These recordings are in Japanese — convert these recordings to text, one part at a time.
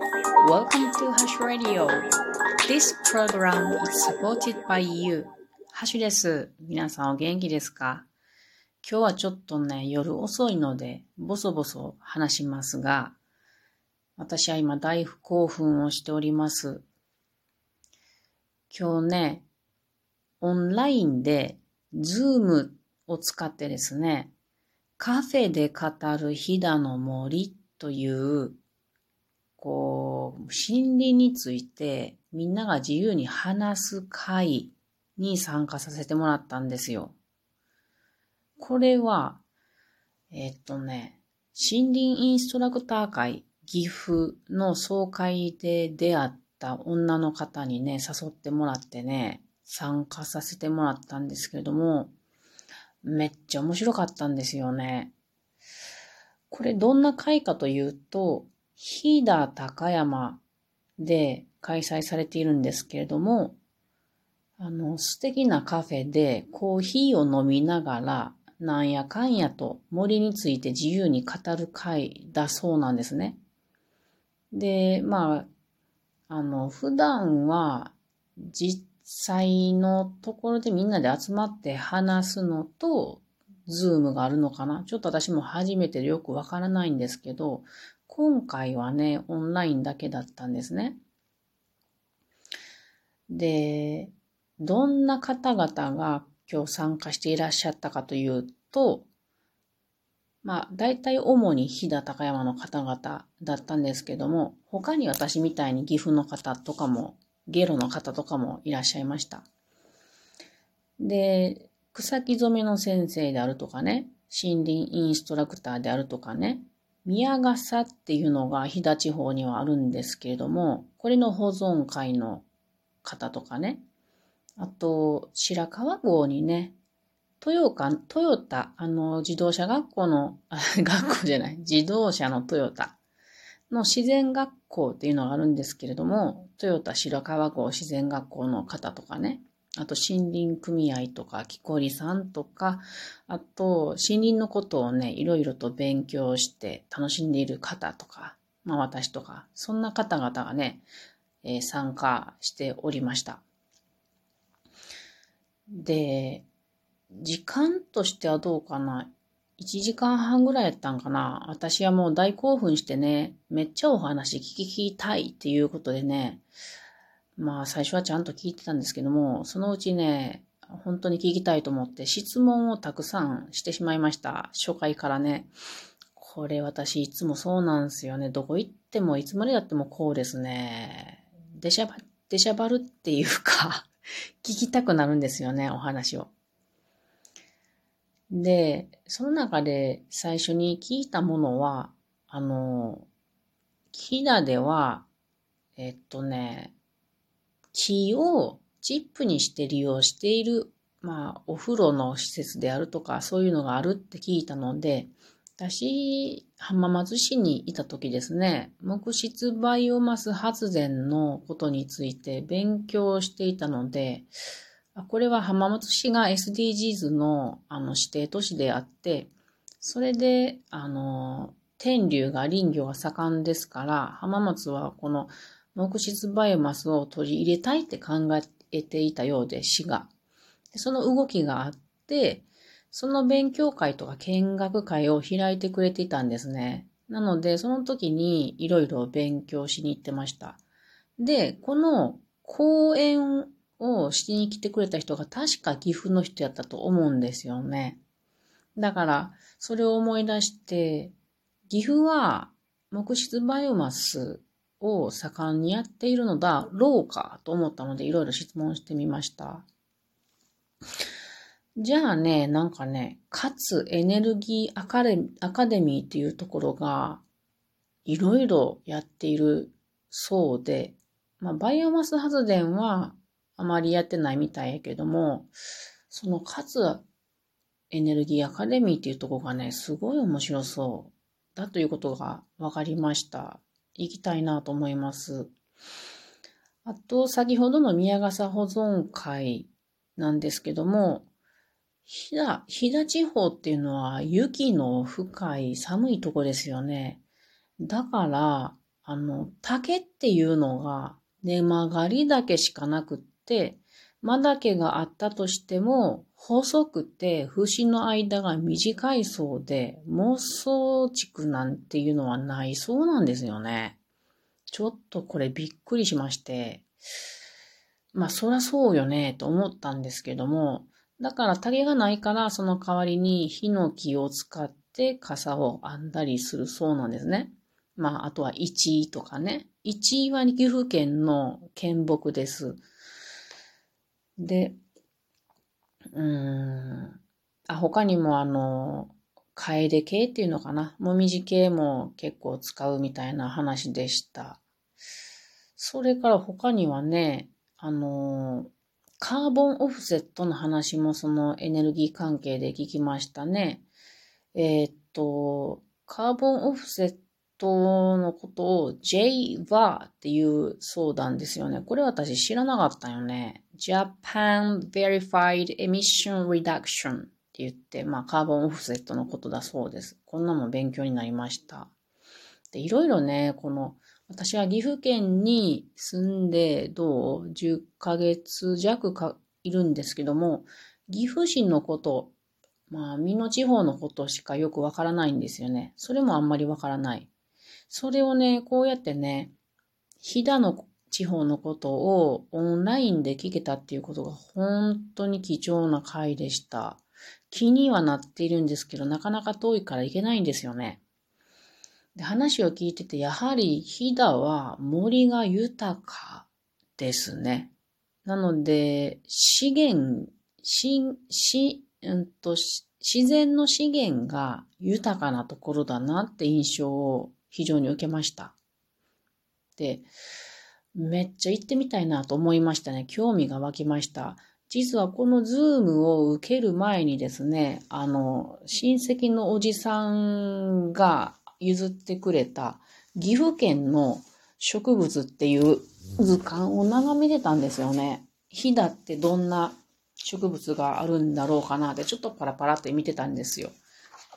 Welcome to Hash Radio. This program is supported by you. ハッシュです。皆さんお元気ですか?今日はちょっとね、夜遅いので、ボソボソ話しますが、私は今大興奮をしております。今日ね、オンラインで、 Zoom を使ってですね、カフェで語る飛騨の森という、こう、心理についてみんなが自由に話す会に参加させてもらったんですよ。これは、えっとね、森林インストラクター会岐阜の総会で出会った女の方にね、誘ってもらってね、参加させてもらったんですけれども、めっちゃ面白かったんですよね。これどんな会かというと、飛騨高山で開催されているんですけれども、あの、素敵なカフェでコーヒーを飲みながら、なんやかんやと森について自由に語る会だそうなんですね。で、まあ、あの、普段は実際のところでみんなで集まって話すのと、ズームがあるのかなちょっと私も初めてでよくわからないんですけど、今回はね、オンラインだけだったんですね。で、どんな方々が今日参加していらっしゃったかというと、まあ、大体主に飛騨高山の方々だったんですけども、他に私みたいに岐阜の方とかもゲロの方とかもいらっしゃいました。で、草木染めの先生であるとかね、森林インストラクターであるとかね、宮笠っていうのが飛騨地方にはあるんですけれども、これの保存会の方とかね、あと、白川郷にね、トヨカ、トヨタ、あの、自動車学校の、学校じゃない、自動車のトヨタの自然学校っていうのがあるんですけれども、トヨタ白川郷自然学校の方とかね、あと森林組合とか、木こりさんとか、あと森林のことをね、いろいろと勉強して楽しんでいる方とか、まあ私とか、そんな方々がね、えー、参加しておりました。で、時間としてはどうかな？1時間半ぐらいやったんかな？私はもう大興奮してね、めっちゃお話聞きたいっていうことでね、まあ最初はちゃんと聞いてたんですけども、そのうちね、本当に聞きたいと思って質問をたくさんしてしまいました。初回からね。これ私いつもそうなんですよね。どこ行ってもいつまでやってもこうですね。デシャバ、デシャバルっていうか 聞きたくなるんですよね、お話を。で、その中で最初に聞いたものは、あの、キダでは、えっとね、木をチップにして利用している、まあ、お風呂の施設であるとか、そういうのがあるって聞いたので、私、浜松市にいた時ですね、木質バイオマス発電のことについて勉強していたので、これは浜松市が SDGs のあの指定都市であって、それで、あの、天竜が林業が盛んですから、浜松はこの木質バイオマスを取り入れたいって考えていたようで、市が。その動きがあって、その勉強会とか見学会を開いてくれていたんですね。なので、その時にいろいろ勉強しに行ってました。で、この講演をしに来てくれた人が確か岐阜の人やったと思うんですよね。だから、それを思い出して、岐阜は木質バイオマスを盛んにやっているのだろうかと思ったのでいろいろ質問してみました。じゃあね、なんかね、かつエネルギーアカデアカデミーっていうところがいろいろやっているそうで、まあ、バイオマス発電はあまりやってないみたいやけども、そのかつエネルギーアカデミーっていうとこがね、すごい面白そうだということが分かりました。行きたいなと思います。あと、先ほどの宮笠保存会なんですけども、飛騨、飛騨地方っていうのは雪の深い寒いとこですよね。だから、あの、竹っていうのが根曲がりだけしかなくって、間だけがあったとしても、細くて節の間が短いそうで、妄想畜なんていうのはないそうなんですよね。ちょっとこれびっくりしまして、まあそらそうよねと思ったんですけども、だから竹がないからその代わりにヒノキを使って傘を編んだりするそうなんですね。まああとは一位とかね。一位は岐阜県の県木です。で、うん、あ、他にもあの、カエデ系っていうのかな？もみじ系も結構使うみたいな話でした。それから他にはね、あの、カーボンオフセットの話もそのエネルギー関係で聞きましたね。えー、っと、カーボンオフセットのことを JVAR っていうそうなんですよね。これ私知らなかったよね。Japan Verified Emission Reduction って言って、まあカーボンオフセットのことだそうです。こんなも勉強になりました。で、いろいろね、この、私は岐阜県に住んで、どう ?10 ヶ月弱かいるんですけども、岐阜市のこと、まあ、美濃地方のことしかよくわからないんですよね。それもあんまりわからない。それをね、こうやってね、飛騨の地方のことをオンラインで聞けたっていうことが本当に貴重な回でした。気にはなっているんですけど、なかなか遠いから行けないんですよね。で話を聞いてて、やはり飛騨は森が豊かですね。なので、資源、し、し、うんと、自然の資源が豊かなところだなって印象を非常に受けました。で、めっちゃ行ってみたいなと思いましたね。興味が湧きました。実はこのズームを受ける前にですね、あの、親戚のおじさんが譲ってくれた岐阜県の植物っていう図鑑を眺めてたんですよね。飛騨ってどんな植物があるんだろうかなってちょっとパラパラって見てたんですよ。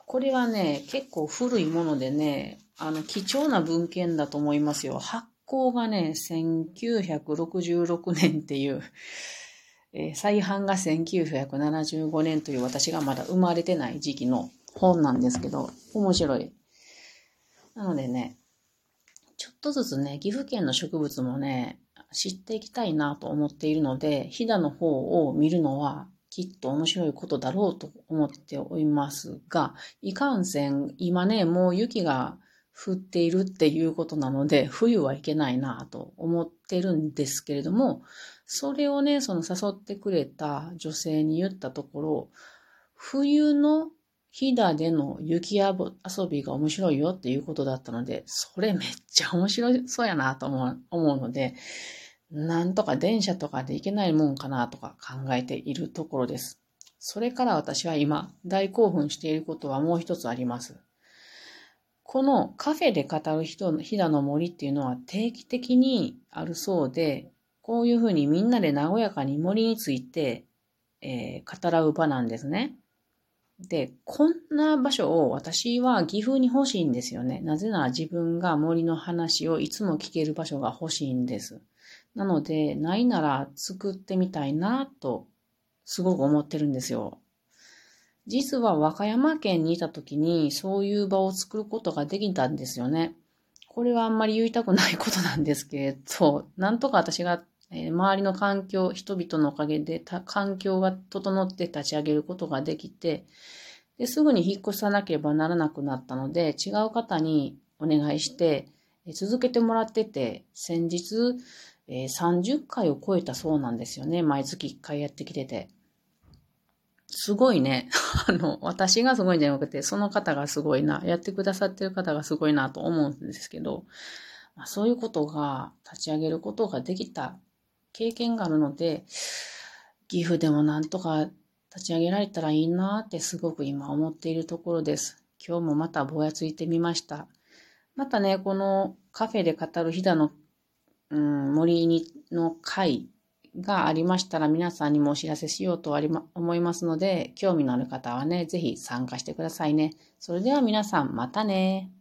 これはね、結構古いものでね、あの、貴重な文献だと思いますよ。発行がね、1966年っていう、えー、再版が1975年という私がまだ生まれてない時期の本なんですけど、面白い。なのでね、ちょっとずつね、岐阜県の植物もね、知っていきたいなと思っているので、飛騨の方を見るのはきっと面白いことだろうと思っておりますが、いかんせん、今ね、もう雪が降っているっていうことなので、冬はいけないなと思ってるんですけれども、それをね、その誘ってくれた女性に言ったところ、冬の飛騨での雪遊びが面白いよっていうことだったので、それめっちゃ面白そうやなと思うので、なんとか電車とかで行けないもんかなとか考えているところです。それから私は今大興奮していることはもう一つあります。このカフェで語る人の飛騨の森っていうのは定期的にあるそうで、こういうふうにみんなで和やかに森について、えー、語らう場なんですね。で、こんな場所を私は岐阜に欲しいんですよね。なぜなら自分が森の話をいつも聞ける場所が欲しいんです。なので、ないなら作ってみたいなと、すごく思ってるんですよ。実は和歌山県にいた時にそういう場を作ることができたんですよね。これはあんまり言いたくないことなんですけれど、なんとか私が、周りの環境、人々のおかげで環境が整って立ち上げることができて、ですぐに引っ越さなければならなくなったので、違う方にお願いして、続けてもらってて、先日、え30回を超えたそうなんですよね。毎月1回やってきてて。すごいね。あの、私がすごいんじゃなくて、その方がすごいな、やってくださってる方がすごいなと思うんですけど、まあ、そういうことが立ち上げることができた経験があるので、岐阜でもなんとか立ち上げられたらいいなってすごく今思っているところです。今日もまたぼやついてみました。またね、このカフェで語る飛騨の、うん、森の会がありましたら皆さんにもお知らせしようと思いますので、興味のある方はね、ぜひ参加してくださいね。それでは皆さん、またね。